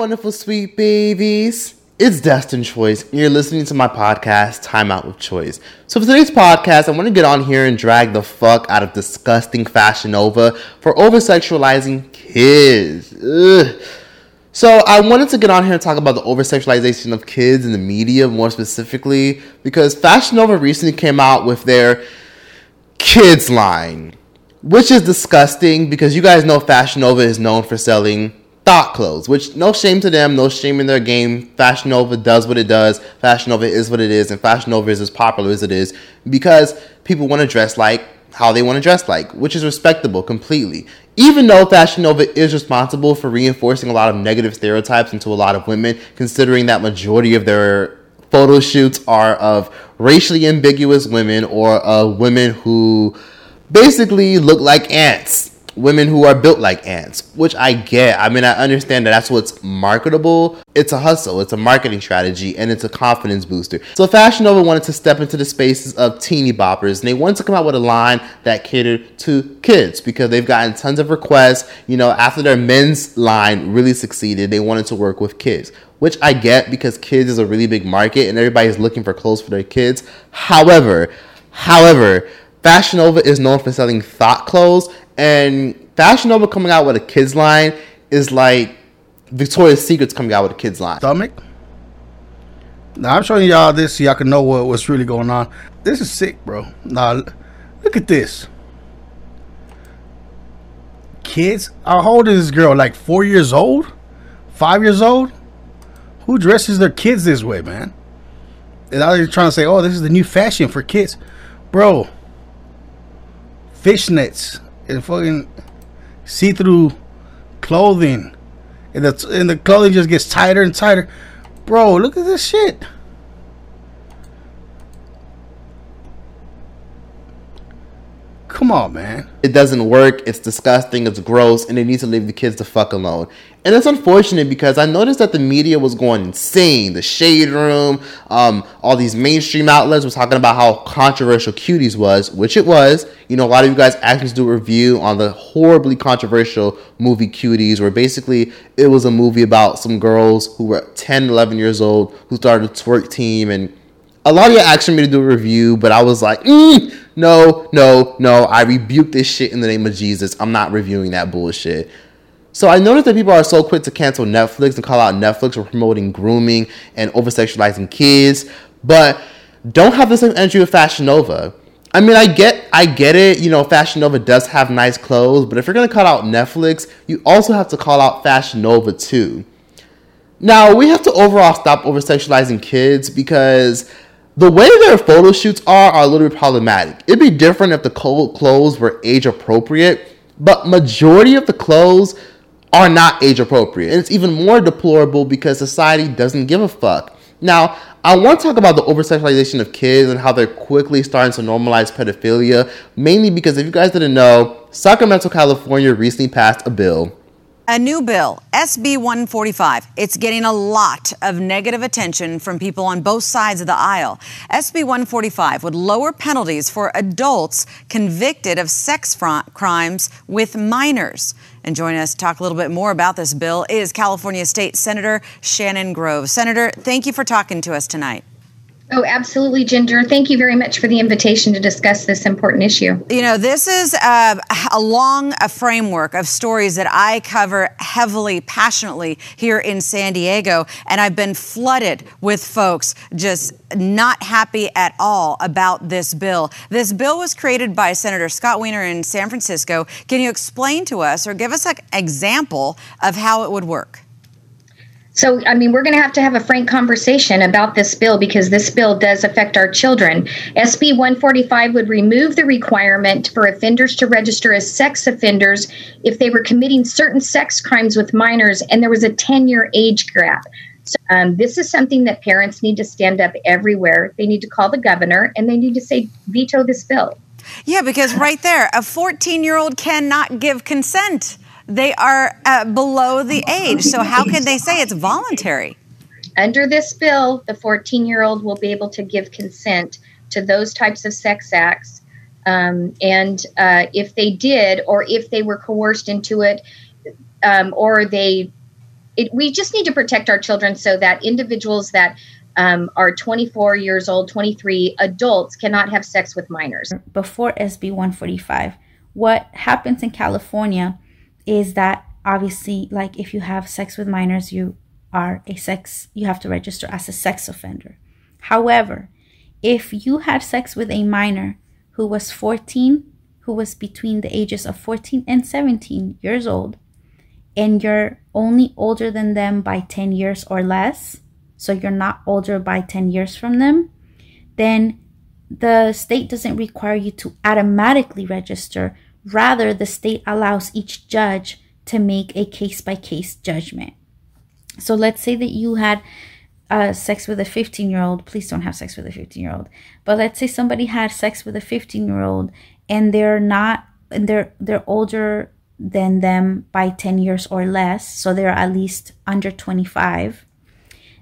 wonderful, sweet babies. It's Destin Troyce, and you're listening to my podcast, Time Out with Troyce. So, for today's podcast, I want to get on here and drag the fuck out of disgusting Fashion Nova for over sexualizing kids. Ugh. So, I wanted to get on here and talk about the over sexualization of kids in the media more specifically because Fashion Nova recently came out with their kids line, which is disgusting because you guys know Fashion Nova is known for selling thought clothes, which no shame to them, no shame in their game. Fashion Nova does what it does. Fashion Nova is what it is, and Fashion Nova is as popular as it is because people want to dress like how they want to dress like, which is respectable completely. Even though Fashion Nova is responsible for reinforcing a lot of negative stereotypes into a lot of women, considering that majority of their photo shoots are of racially ambiguous women or uh, women who basically look like ants women who are built like ants, which I get. I mean, I understand that that's what's marketable. It's a hustle, it's a marketing strategy, and it's a confidence booster. So Fashion Nova wanted to step into the spaces of teeny boppers, and they wanted to come out with a line that catered to kids because they've gotten tons of requests. You know, after their men's line really succeeded, they wanted to work with kids. Which I get because kids is a really big market and everybody's looking for clothes for their kids. However, however, Fashion Nova is known for selling thought clothes, and Fashion Nova coming out with a kids line is like Victoria's Secret's coming out with a kids line. Stomach. Now I'm showing y'all this so y'all can know what, what's really going on. This is sick, bro. Now look at this. Kids, how old is this girl? Like four years old? Five years old? Who dresses their kids this way, man? And now you're trying to say, oh, this is the new fashion for kids. Bro, fishnets and fucking see-through clothing, and the and the clothing just gets tighter and tighter. Bro, look at this shit. Come on, man. It doesn't work. It's disgusting. It's gross, and they need to leave the kids the fuck alone. And it's unfortunate because I noticed that the media was going insane. The Shade Room, um, all these mainstream outlets were talking about how controversial Cuties was, which it was. You know, a lot of you guys to do a review on the horribly controversial movie Cuties, where basically it was a movie about some girls who were 10, 11 years old who started a twerk team and a lot of you asked me to do a review, but I was like, mm, no, no, no. I rebuke this shit in the name of Jesus. I'm not reviewing that bullshit. So I noticed that people are so quick to cancel Netflix and call out Netflix for promoting grooming and over sexualizing kids, but don't have the same energy with Fashion Nova. I mean, I get, I get it. You know, Fashion Nova does have nice clothes, but if you're gonna call out Netflix, you also have to call out Fashion Nova too. Now we have to overall stop over sexualizing kids because the way their photo shoots are are a little bit problematic. It'd be different if the clothes were age appropriate, but majority of the clothes are not age appropriate. And it's even more deplorable because society doesn't give a fuck. Now, I want to talk about the oversexualization of kids and how they're quickly starting to normalize pedophilia, mainly because if you guys didn't know, Sacramento, California recently passed a bill a new bill, SB 145. It's getting a lot of negative attention from people on both sides of the aisle. SB 145 would lower penalties for adults convicted of sex crimes with minors. And joining us to talk a little bit more about this bill is California State Senator Shannon Grove. Senator, thank you for talking to us tonight. Oh, absolutely, Ginger. Thank you very much for the invitation to discuss this important issue. You know, this is uh, along a framework of stories that I cover heavily, passionately here in San Diego. And I've been flooded with folks just not happy at all about this bill. This bill was created by Senator Scott Wiener in San Francisco. Can you explain to us or give us an example of how it would work? So, I mean, we're going to have to have a frank conversation about this bill because this bill does affect our children. SB 145 would remove the requirement for offenders to register as sex offenders if they were committing certain sex crimes with minors and there was a 10 year age gap. So, um, this is something that parents need to stand up everywhere. They need to call the governor and they need to say, veto this bill. Yeah, because right there, a 14 year old cannot give consent they are uh, below the age. So how can they say it's voluntary? Under this bill, the 14 year old will be able to give consent to those types of sex acts. Um, and uh, if they did, or if they were coerced into it, um, or they it, we just need to protect our children so that individuals that um, are 24 years old, 23 adults cannot have sex with minors. Before SB 145, what happens in California is that obviously, like if you have sex with minors, you are a sex, you have to register as a sex offender. However, if you had sex with a minor who was 14, who was between the ages of 14 and 17 years old, and you're only older than them by 10 years or less, so you're not older by 10 years from them, then the state doesn't require you to automatically register. Rather, the state allows each judge to make a case by case judgment. So let's say that you had uh, sex with a 15 year old. Please don't have sex with a 15 year old. But let's say somebody had sex with a 15 year old and they're not, and they're they're older than them by 10 years or less, so they're at least under 25,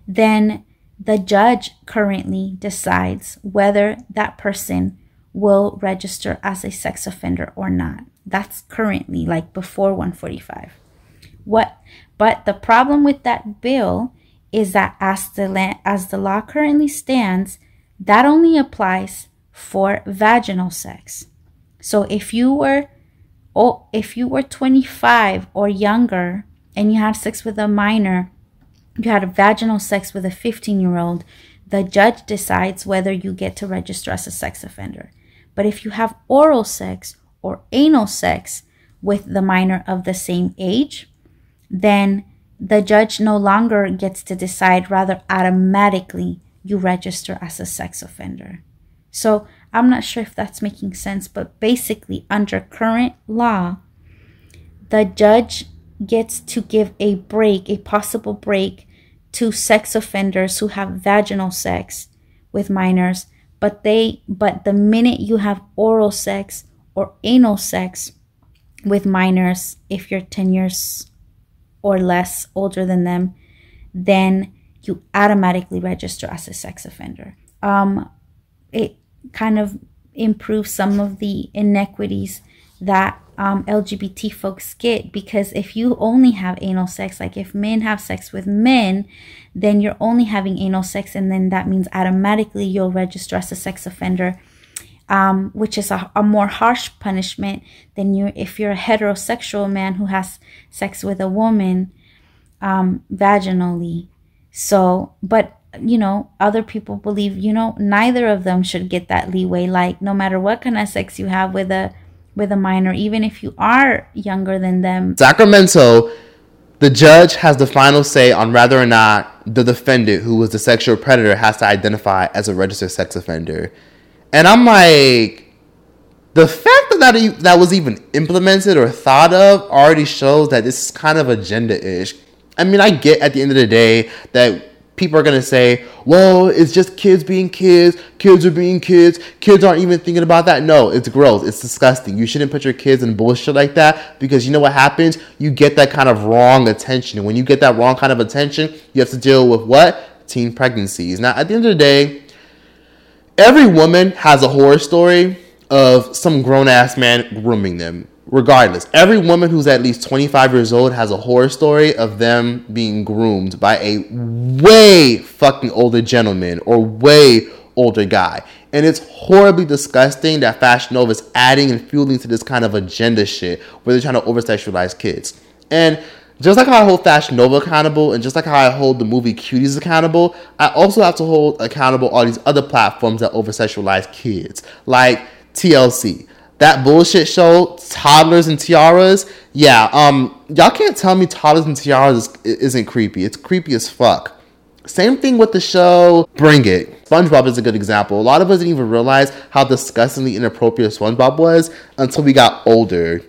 then the judge currently decides whether that person will register as a sex offender or not. That's currently like before 145. What but the problem with that bill is that as the as the law currently stands, that only applies for vaginal sex. So if you were oh, if you were 25 or younger and you had sex with a minor, you had vaginal sex with a 15 year old, the judge decides whether you get to register as a sex offender. But if you have oral sex or anal sex with the minor of the same age, then the judge no longer gets to decide, rather, automatically you register as a sex offender. So I'm not sure if that's making sense, but basically, under current law, the judge gets to give a break, a possible break to sex offenders who have vaginal sex with minors, but they but the minute you have oral sex or anal sex with minors, if you're 10 years or less older than them, then you automatically register as a sex offender. Um, it kind of improves some of the inequities that um, LGBT folks get because if you only have anal sex, like if men have sex with men, then you're only having anal sex, and then that means automatically you'll register as a sex offender, um, which is a, a, more harsh punishment than you if you're a heterosexual man who has sex with a woman um, vaginally. So, but you know, other people believe, you know, neither of them should get that leeway. Like, no matter what kind of sex you have with a with a minor, even if you are younger than them. Sacramento, the judge has the final say on whether or not the defendant, who was the sexual predator, has to identify as a registered sex offender. And I'm like, the fact that that, that was even implemented or thought of already shows that this is kind of agenda ish. I mean, I get at the end of the day that people are going to say, well, it's just kids being kids. Kids are being kids. Kids aren't even thinking about that. No, it's gross. It's disgusting. You shouldn't put your kids in bullshit like that because you know what happens? You get that kind of wrong attention. And when you get that wrong kind of attention, you have to deal with what? Teen pregnancies. Now, at the end of the day, every woman has a horror story of some grown ass man grooming them regardless, every woman who's at least 25 years old has a horror story of them being groomed by a way fucking older gentleman or way older guy. And it's horribly disgusting that Fashion Nova is adding and fueling to this kind of agenda shit where they're trying to over sexualize kids. And just like how I hold Fashion Nova accountable and just like how I hold the movie Cuties accountable, I also have to hold accountable all these other platforms that over sexualize kids, like TLC that bullshit show, Toddlers and Tiaras. Yeah, um, y'all can't tell me Toddlers and Tiaras is, isn't creepy. It's creepy as fuck. Same thing with the show Bring It. SpongeBob is a good example. A lot of us didn't even realize how disgustingly inappropriate SpongeBob was until we got older.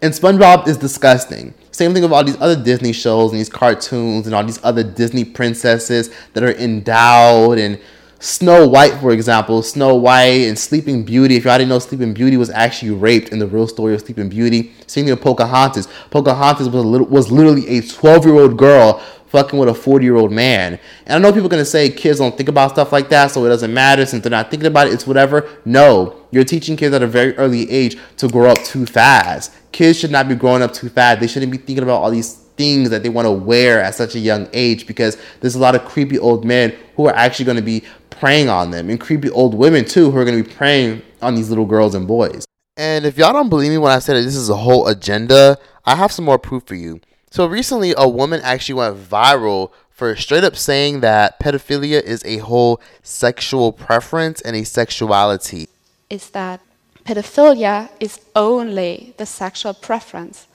And SpongeBob is disgusting. Same thing with all these other Disney shows and these cartoons and all these other Disney princesses that are endowed and Snow White, for example, Snow White and Sleeping Beauty. If y'all didn't know, Sleeping Beauty was actually raped in the real story of Sleeping Beauty. Same thing with Pocahontas. Pocahontas was, little, was literally a 12 year old girl fucking with a 40 year old man. And I know people are to say kids don't think about stuff like that, so it doesn't matter since they're not thinking about it, it's whatever. No, you're teaching kids at a very early age to grow up too fast. Kids should not be growing up too fast. They shouldn't be thinking about all these things that they want to wear at such a young age because there's a lot of creepy old men who are actually going to be preying on them and creepy old women too who are going to be preying on these little girls and boys. And if y'all don't believe me when I say that this is a whole agenda, I have some more proof for you. So recently, a woman actually went viral for straight up saying that pedophilia is a whole sexual preference and a sexuality. Is that pedophilia is only the sexual preference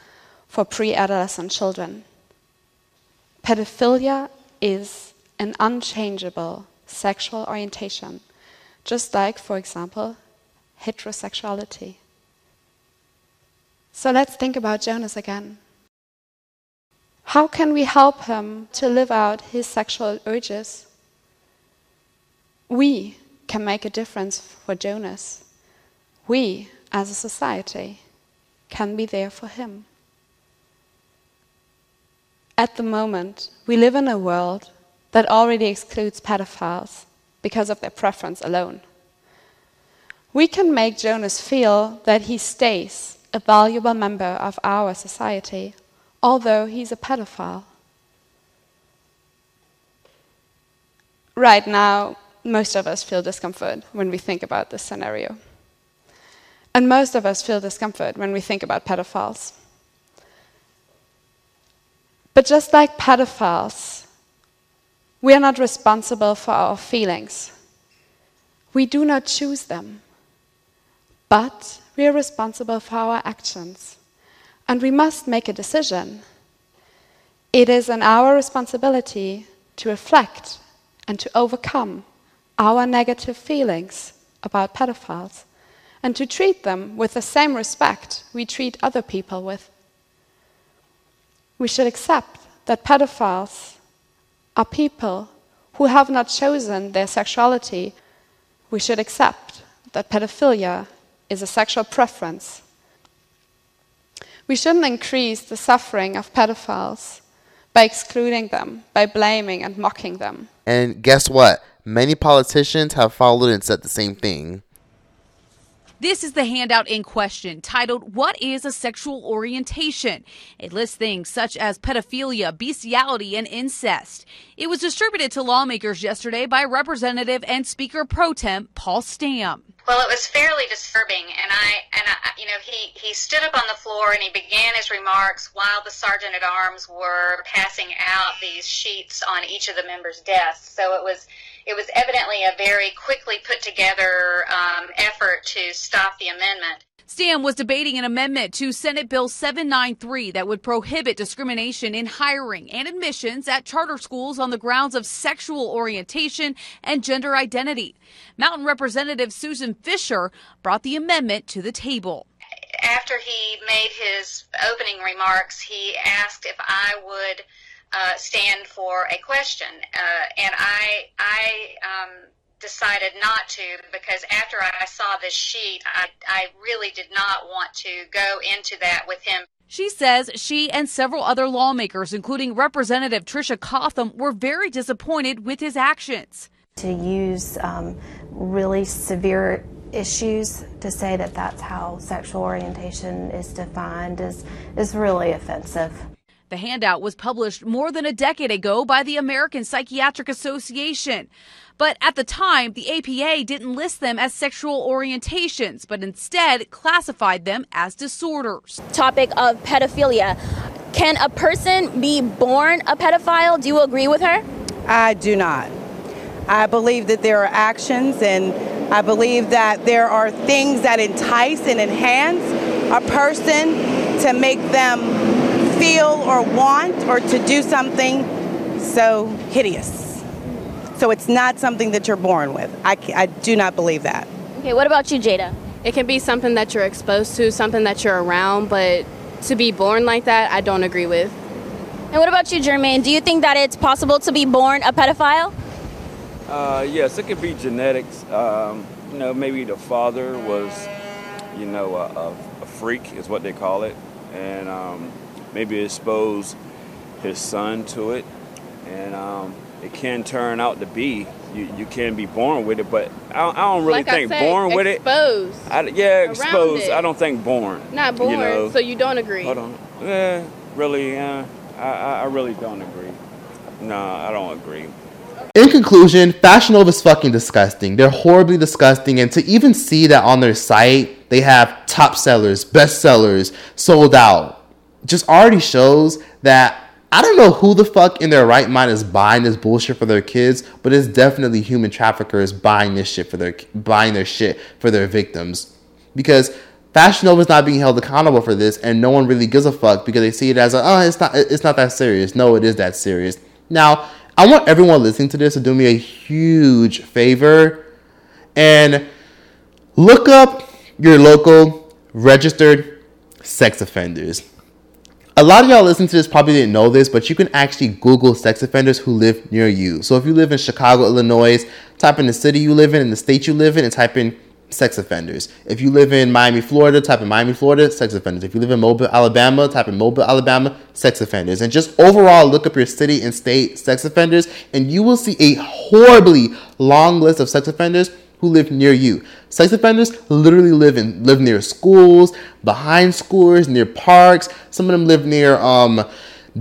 for pre adolescent children. Pedophilia is an unchangeable sexual orientation, just like, for example, heterosexuality. So let's think about Jonas again. How can we help him to live out his sexual urges? We can make a difference for Jonas. We, as a society, can be there for him. At the moment, we live in a world that already excludes pedophiles because of their preference alone. We can make Jonas feel that he stays a valuable member of our society, although he's a pedophile. Right now, most of us feel discomfort when we think about this scenario. And most of us feel discomfort when we think about pedophiles. But just like pedophiles, we are not responsible for our feelings. We do not choose them. But we are responsible for our actions. And we must make a decision. It is in our responsibility to reflect and to overcome our negative feelings about pedophiles and to treat them with the same respect we treat other people with. We should accept that pedophiles are people who have not chosen their sexuality. We should accept that pedophilia is a sexual preference. We shouldn't increase the suffering of pedophiles by excluding them, by blaming and mocking them. And guess what? Many politicians have followed and said the same thing. This is the handout in question titled, What is a Sexual Orientation? It lists things such as pedophilia, bestiality, and incest. It was distributed to lawmakers yesterday by Representative and Speaker Pro Tem Paul Stam. Well, it was fairly disturbing, and I and I, you know he he stood up on the floor and he began his remarks while the sergeant at arms were passing out these sheets on each of the members' desks. So it was it was evidently a very quickly put together um, effort to stop the amendment. Stam was debating an amendment to Senate Bill 793 that would prohibit discrimination in hiring and admissions at charter schools on the grounds of sexual orientation and gender identity. Mountain Representative Susan Fisher brought the amendment to the table. After he made his opening remarks, he asked if I would uh, stand for a question, uh, and I I um, decided not to because after I saw this sheet, I I really did not want to go into that with him. She says she and several other lawmakers, including Representative Tricia Cotham, were very disappointed with his actions. To use um, really severe issues to say that that's how sexual orientation is defined is is really offensive. The handout was published more than a decade ago by the American Psychiatric Association. But at the time, the APA didn't list them as sexual orientations, but instead classified them as disorders. Topic of pedophilia. Can a person be born a pedophile? Do you agree with her? I do not. I believe that there are actions and I believe that there are things that entice and enhance a person to make them feel or want or to do something so hideous. So it's not something that you're born with. I, I do not believe that. Okay, what about you, Jada? It can be something that you're exposed to, something that you're around, but to be born like that, I don't agree with. And what about you, Jermaine? Do you think that it's possible to be born a pedophile? Uh, yes, it could be genetics. Um, you know, maybe the father was, you know, a, a, a freak, is what they call it. And um, maybe expose his son to it, and um, it can turn out to be you, you can be born with it, but I, I don't really like think said, born with exposed it. I, yeah, exposed. it. I don't think born. Not born, You know, so you don't agree. hold on. Yeah, really. Uh, I, I really don't agree. No, I don't agree. In conclusion, Fashion Nova is fucking disgusting. They're horribly disgusting, and to even see that on their site they have top sellers, best sellers, sold out, just already shows that I don't know who the fuck in their right mind is buying this bullshit for their kids, but it's definitely human traffickers buying this shit for their buying their shit for their victims. Because Fashion Nova is not being held accountable for this, and no one really gives a fuck because they see it as a, oh, it's not, it's not that serious. No, it is that serious. Now, I want everyone listening to this to do me a huge favor and look up your local registered sex offenders. A lot of y'all listening to this probably didn't know this, but you can actually Google sex offenders who live near you. So if you live in Chicago, Illinois, type in the city you live in and the state you live in and type in sex offenders. If you live in Miami, Florida, type in Miami, Florida, sex offenders. If you live in Mobile, Alabama, type in Mobile, Alabama, sex offenders. And just overall look up your city and state sex offenders, and you will see a horribly long list of sex offenders who live near you. Sex offenders literally live in live near schools, behind schools, near parks. Some of them live near um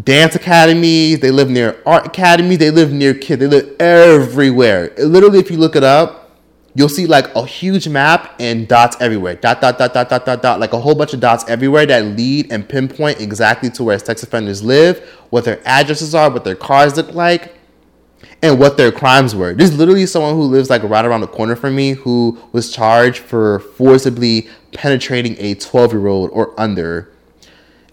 dance academies, they live near art academies, they live near kids, they live everywhere. Literally, if you look it up, you'll see like a huge map and dots everywhere. Dot, dot, dot, dot, dot, dot, dot. Like a whole bunch of dots everywhere that lead and pinpoint exactly to where sex offenders live, what their addresses are, what their cars look like, and what their crimes were. There's literally someone who lives like right around the corner from me who was charged for forcibly penetrating a 12 year old or under.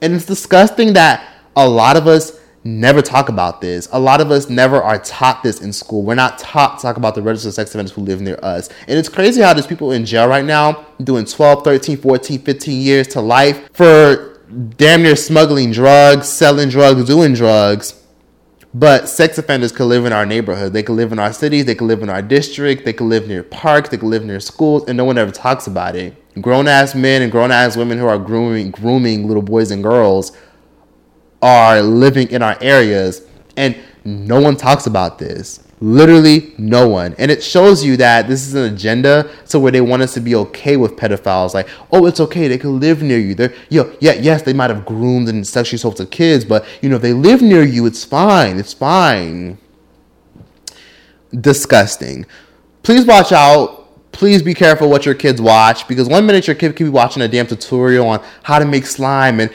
And it's disgusting that a lot of us never talk about this. A lot of us never are taught this in school. We're not taught to talk about the registered sex offenders who live near us. And it's crazy how there's people in jail right now doing 12, 13, 14, 15 years to life for damn near smuggling drugs, selling drugs, doing drugs. But sex offenders could live in our neighborhood. They could live in our cities. They could live in our district. They could live near parks. They could live near schools, and no one ever talks about it. Grown ass men and grown ass women who are grooming grooming little boys and girls are living in our areas and no one talks about this literally no one. And it shows you that this is an agenda so where they want us to be okay with pedophiles. Like oh it's okay they can live near you. They're yo yeah yes they might have groomed and sexually assaulted kids but you know if they live near you it's fine. It's fine. Disgusting. Please watch out. Please be careful what your kids watch because one minute your kid could be watching a damn tutorial on how to make slime and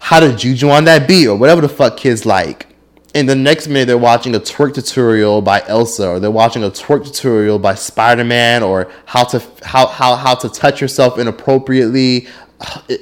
how to juju on that beat or whatever the fuck kids like. And the next minute they're watching a twerk tutorial by Elsa or they're watching a twerk tutorial by Spider-Man or how to how how how to touch yourself inappropriately. It,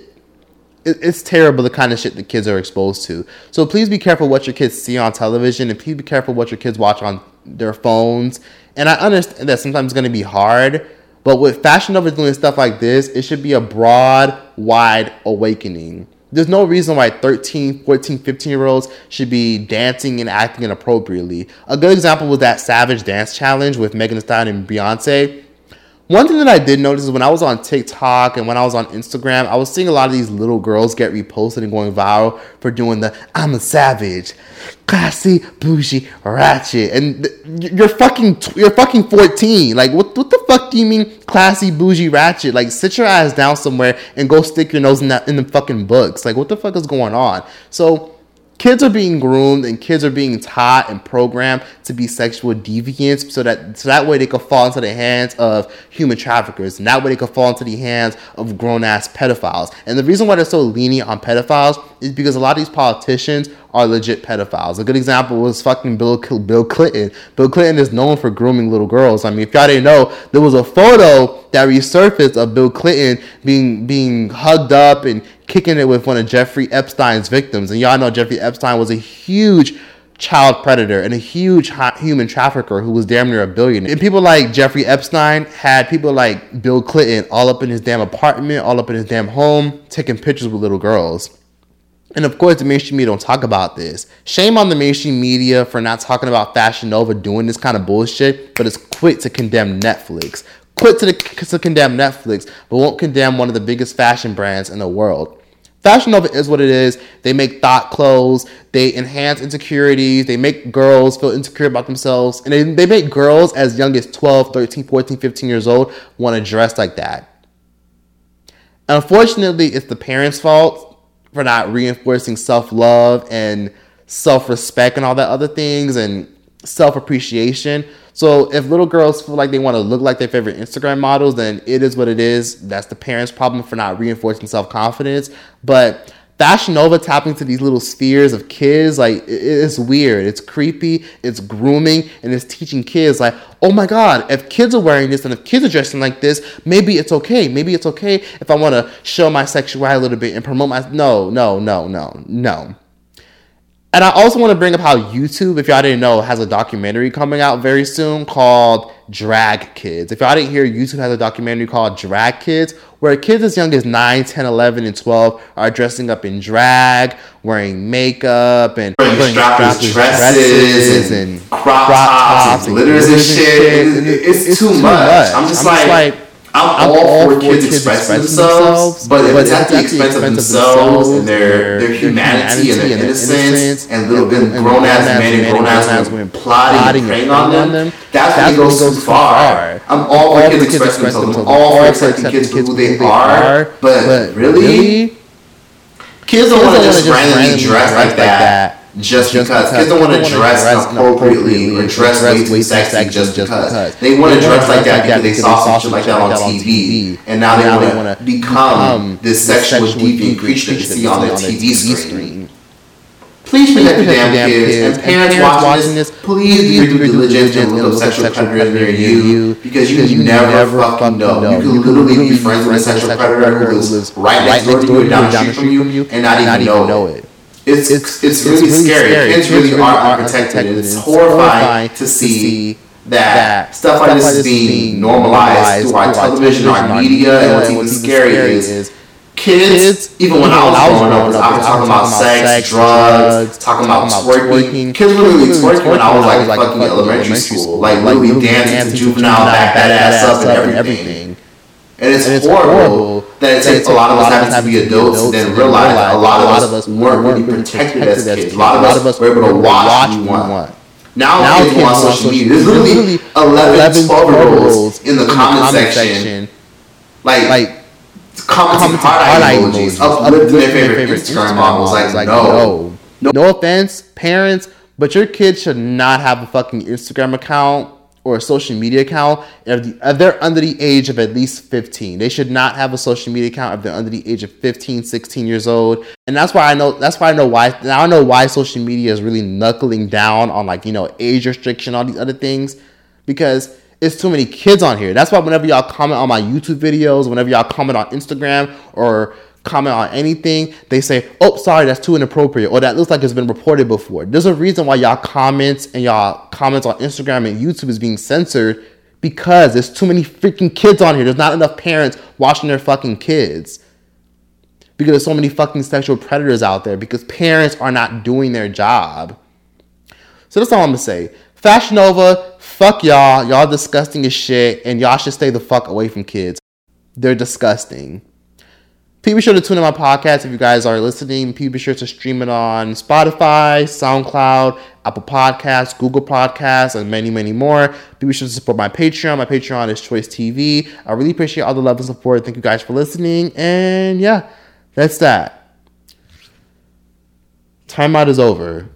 it, it's terrible the kind of shit the kids are exposed to. So please be careful what your kids see on television and please be careful what your kids watch on their phones. And I understand that sometimes it's going to be hard, but with Fashion Nova doing stuff like this, it should be a broad, wide awakening. There's no reason why 13, 14, 15 year olds should be dancing and acting inappropriately. A good example was that Savage Dance Challenge with Megan Thee Stallion and Beyonce. One thing that I did notice is when I was on TikTok and when I was on Instagram, I was seeing a lot of these little girls get reposted and going viral for doing the I'm a savage, classy, bougie, ratchet. And you're fucking you're fucking 14. Like what what the fuck do you mean classy, bougie, ratchet? Like sit your ass down somewhere and go stick your nose in that in the fucking books. Like what the fuck is going on? So kids are being groomed and kids are being taught and programmed to be sexual deviants so that so that way they could fall into the hands of human traffickers and that way they could fall into the hands of grown-ass pedophiles and the reason why they're so lenient on pedophiles is because a lot of these politicians are legit pedophiles. A good example was fucking Bill Bill Clinton. Bill Clinton is known for grooming little girls. I mean, if y'all didn't know, there was a photo that resurfaced of Bill Clinton being being hugged up and kicking it with one of Jeffrey Epstein's victims. And y'all know Jeffrey Epstein was a huge child predator and a huge human trafficker who was damn near a billionaire. And people like Jeffrey Epstein had people like Bill Clinton all up in his damn apartment, all up in his damn home, taking pictures with little girls. And of course, the mainstream media don't talk about this. Shame on the mainstream media for not talking about Fashion Nova doing this kind of bullshit, but it's quick to condemn Netflix. Quick to, to condemn Netflix, but won't condemn one of the biggest fashion brands in the world. Fashion Nova is what it is. They make thought clothes. They enhance insecurities. They make girls feel insecure about themselves. And they, they make girls as young as 12, 13, 14, 15 years old want to dress like that. Unfortunately, it's the parents' fault for not reinforcing self love and self respect and all that other things and self appreciation. So if little girls feel like they want to look like their favorite Instagram models, then it is what it is. That's the parents' problem for not reinforcing self confidence. But Fashion Nova tapping into these little spheres of kids, like it's weird, it's creepy, it's grooming, and it's teaching kids like, oh my god, if kids are wearing this and if kids are dressing like this, maybe it's okay. Maybe it's okay if I want to show my sexuality a little bit and promote my. No, no, no, no, no. And I also want to bring up how YouTube, if y'all didn't know, has a documentary coming out very soon called Drag Kids. If y'all didn't hear, YouTube has a documentary called Drag Kids, where kids as young as 9, 10, 11, and 12 are dressing up in drag, wearing makeup, and wearing strapless dresses, and, crop tops, and glitters and shit. It's, it's, too, much. I'm just, I'm like, like I'm, I'm all, all for kids, kids expressing, themselves, but if it's at the expense of themselves and their, their humanity and their innocence and little grown ass men and grown ass women plotting and preying on them, that's when it goes too far. I'm all for kids expressing themselves. I'm all for accepting kids for who they are, but really, kids don't want to just randomly dress like that just, just because. Kids don't want to dress, appropriately or dress way too sexy just because. They want to dress like that because they saw some shit like that on TV, and now they want to become this sexual deviant creature that you see on the TV screen. Please protect the damn kids, and parents watching this, please do your due diligence and up sexual predators near you because you never fucking know. You could literally be friends with a sexual predator who lives right next door to you or down the street from you and not even know it. It's, it's, it's, really, really scary. scary. Kids, Kids really, are unprotected. It's, it's horrifying to see that stuff like this is being normalized through our television, our media, and what's even scary is kids, even when I was growing up, I was talking about sex, drugs, talking about twerking. Kids were literally twerking when I was like fucking elementary school, like literally dancing to juvenile, back that ass up and everything. And it's, and it's horrible, horrible that it takes a lot of us having to be adults and then realize that a lot of us weren't really protected as kids. A lot of us were able to watch what we want. Now, now kids on social media. There's literally 11, 12 year olds in the comment section, like, like commenting hard eye emojis, uplifting their favorite Instagram models. Like, no. No offense, parents, but your kids should not have a fucking Instagram account or a social media account if, they're under the age of at least 15 they should not have a social media account if they're under the age of 15 16 years old. And that's why i know that's why i know why now i know why social media is really knuckling down on like you know age restriction all these other things because it's too many kids on here. That's why whenever y'all comment on my youtube videos whenever y'all comment on instagram or comment on anything, they say, "Oh, sorry, that's too inappropriate," or "That looks like it's been reported before." There's a reason why y'all comments and y'all comments on Instagram and YouTube is being censored because there's too many freaking kids on here. There's not enough parents watching their fucking kids. Because there's so many fucking sexual predators out there because parents are not doing their job. So that's all I'm gonna say. Fashion Nova, fuck y'all. Y'all disgusting as shit, and y'all should stay the fuck away from kids. They're disgusting. Please be sure to tune in my podcast if you guys are listening. Please be sure to stream it on Spotify, SoundCloud, Apple Podcasts, Google Podcasts, and many, many more. Please be sure to support my Patreon. My Patreon is Troyce TV. I really appreciate all the love and support. Thank you guys for listening. And yeah, that's that. Timeout is over.